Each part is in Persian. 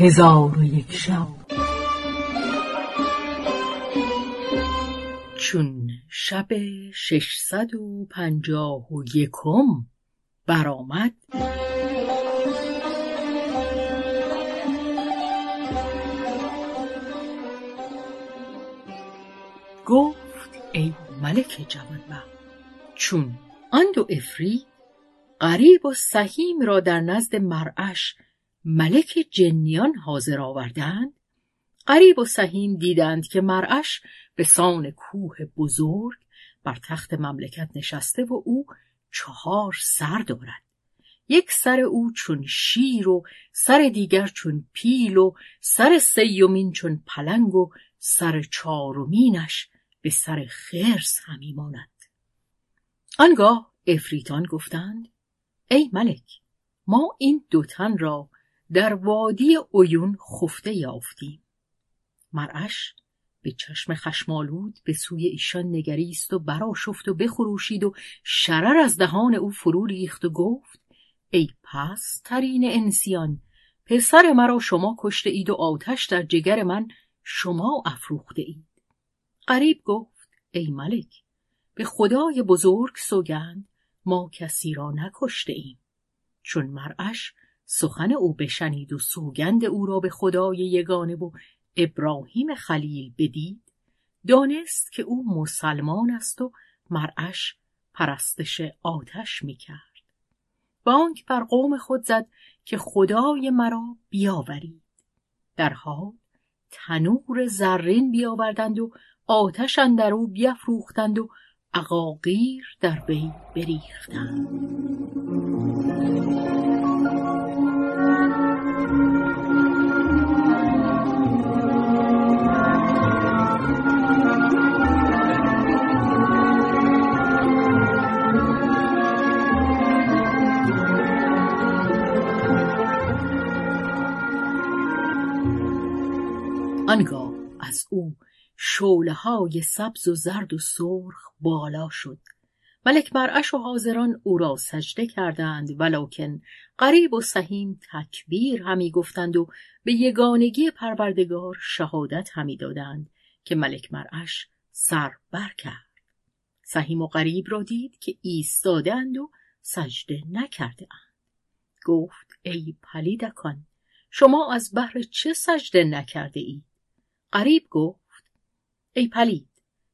هزار و یک شب. چون شب ششصد و پنجاه و یکم برآمد گفت ای ملک جوانبخت چون آن دو افری غریب و سهیم را در نزد مرعش ملک جنیان حاضر آوردند. غریب و سهیم دیدند که مرعش به سان کوه بزرگ بر تخت مملکت نشسته و او چهار سر دارد. یک سر او چون شیر و سر دیگر چون پیل و سر سیومین چون پلنگ و سر چهارمینش به سر خرس همی ماند. آنگاه افریتان گفتند ای ملک ما این دو تن را در وادی اویون خفته یافتیم. مرعش به چشم خشمالود به سوی ایشان نگریست و براشفت و بخروشید و شرر از دهان او فرو ریخت و گفت ای پس ترین انسیان پسر مرا شما کشته اید و آتش در جگر من شما افروخته اید. قریب گفت ای ملک به خدای بزرگ سوگند ما کسی را نکشته ایم. چون مرعش سخن او بشنید و سوگند او را به خدای یگانه و ابراهیم خلیل بدید دانست که او مسلمان است و مرعش پرستش آتش می‌کرد. بانک بر قوم خود زد که خدای مرا بیاورید. در حال تنور زرین بیاوردند و آتش اندر او بیافروختند و عقاقیر در وی بریختند. آنگاه از او شوله های سبز و زرد و سرخ بالا شد. ملک مرعش و حاضران او را سجده کردند ولکن قریب و سهیم تکبیر همی گفتند و به یگانگی پروردگار شهادت همی دادند که ملک مرعش سر بر کرد. سهیم و قریب را دید که ایستادند و سجده نکرده اند. گفت ای پلیدکان شما از بهر چه سجده نکرده اید قریب گفت ای پلید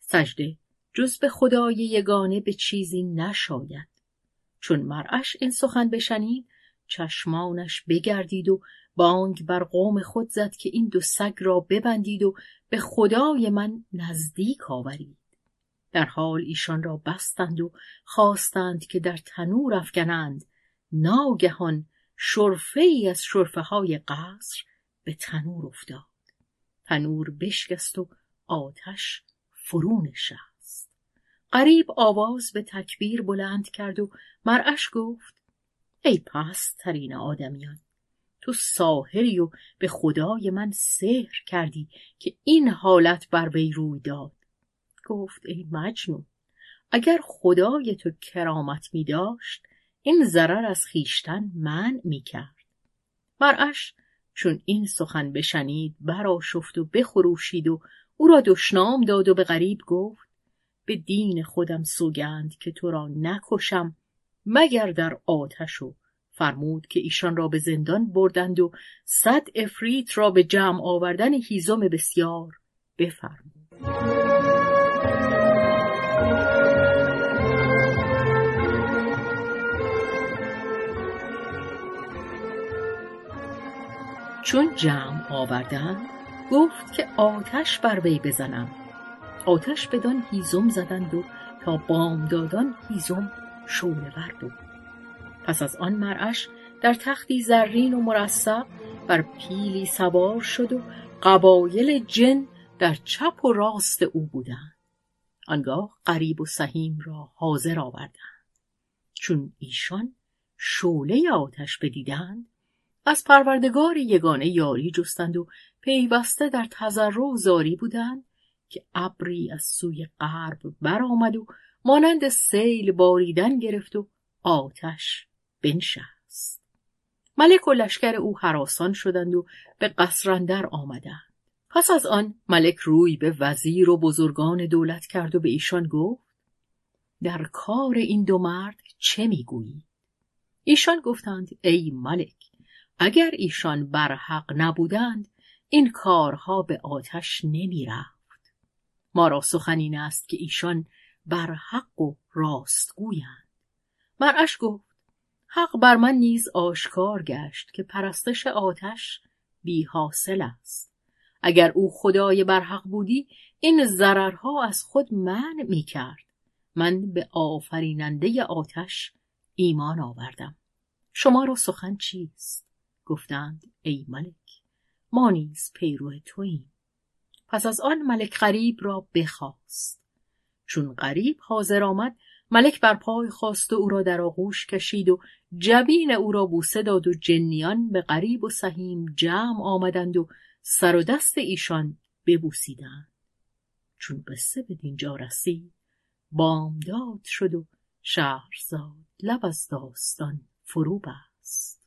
سجده جز به خدای یگانه به چیزی نشاید. چون مرعش این سخن بشنید چشمانش بگردید و بانگ بر قوم خود زد که این دو سگ را ببندید و به خدای من نزدیک آورید. در حال ایشان را بستند و خواستند که در تنور افکنند ناگهان شرفه ای از شرفه های قصر به تنور افتاد. تنور بشکست و آتش فرو نشست. قریب آواز به تکبیر بلند کرد و مرعش گفت ای پست ترین آدمیان تو ساحری و به خدای من سحر کردی که این حالت بر وی روی داد. گفت ای مجنون اگر خدای تو کرامت می داشت این ضرر از خیشتن من می کرد. مرعش چون این سخن بشنید براشفت و بخروشید و او را دشنام داد و به غریب گفت به دین خودم سوگند که تو را نکشم مگر در آتش و فرمود که ایشان را به زندان بردند و صد افریت را به جمع آوردن هیزم بسیار بفرمود. چون جمع آوردند گفت که آتش بر وی بزنم. آتش بدان هیزم زدند و تا بامدادان هیزم شعلهور بود. پس از آن مرعش در تختی زرین و مرصع بر پیلی سوار شد و قبایل جن در چپ و راست او بودند. آنگاه قریب و سهیم را حاضر آوردند. چون ایشان شعله آتش بدیدند از پروردگار یگانه یاری جستند و پیوسته در تضرع و زاری بودند که ابری از سوی غرب برآمد و مانند سیل باریدن گرفت و آتش بنشست ملک و لشکر او حراسان شدند و به قصرندر آمدند پس از آن ملک روی به وزیر و بزرگان دولت کرد و به ایشان گفت در کار این دو مرد چه می‌گویی؟ ایشان گفتند ای ملک اگر ایشان بر حق نبودند این کارها به آتش نمی رفت. ما را سخن این است که ایشان بر حق و راست گویند. مرعش گفت حق بر من نیز آشکار گشت که پرستش آتش بی حاصل است. اگر او خدای برحق بودی این ضررها از خود من می کرد. من به آفریننده آتش ایمان آوردم. شما را سخن چیست؟ گفتند ای ملک ما نیز پیرو توییم. پس از آن ملک غریب را بخواست. چون غریب حاضر آمد ملک بر پای خواست و او را در آغوش کشید و جبین او را بوسه داد و جنیان به غریب و سهیم جمع آمدند و سر و دست ایشان ببوسیدند. چون قصه به دینجا رسید بامداد شد و شهرزاد لب از داستان فرو بست.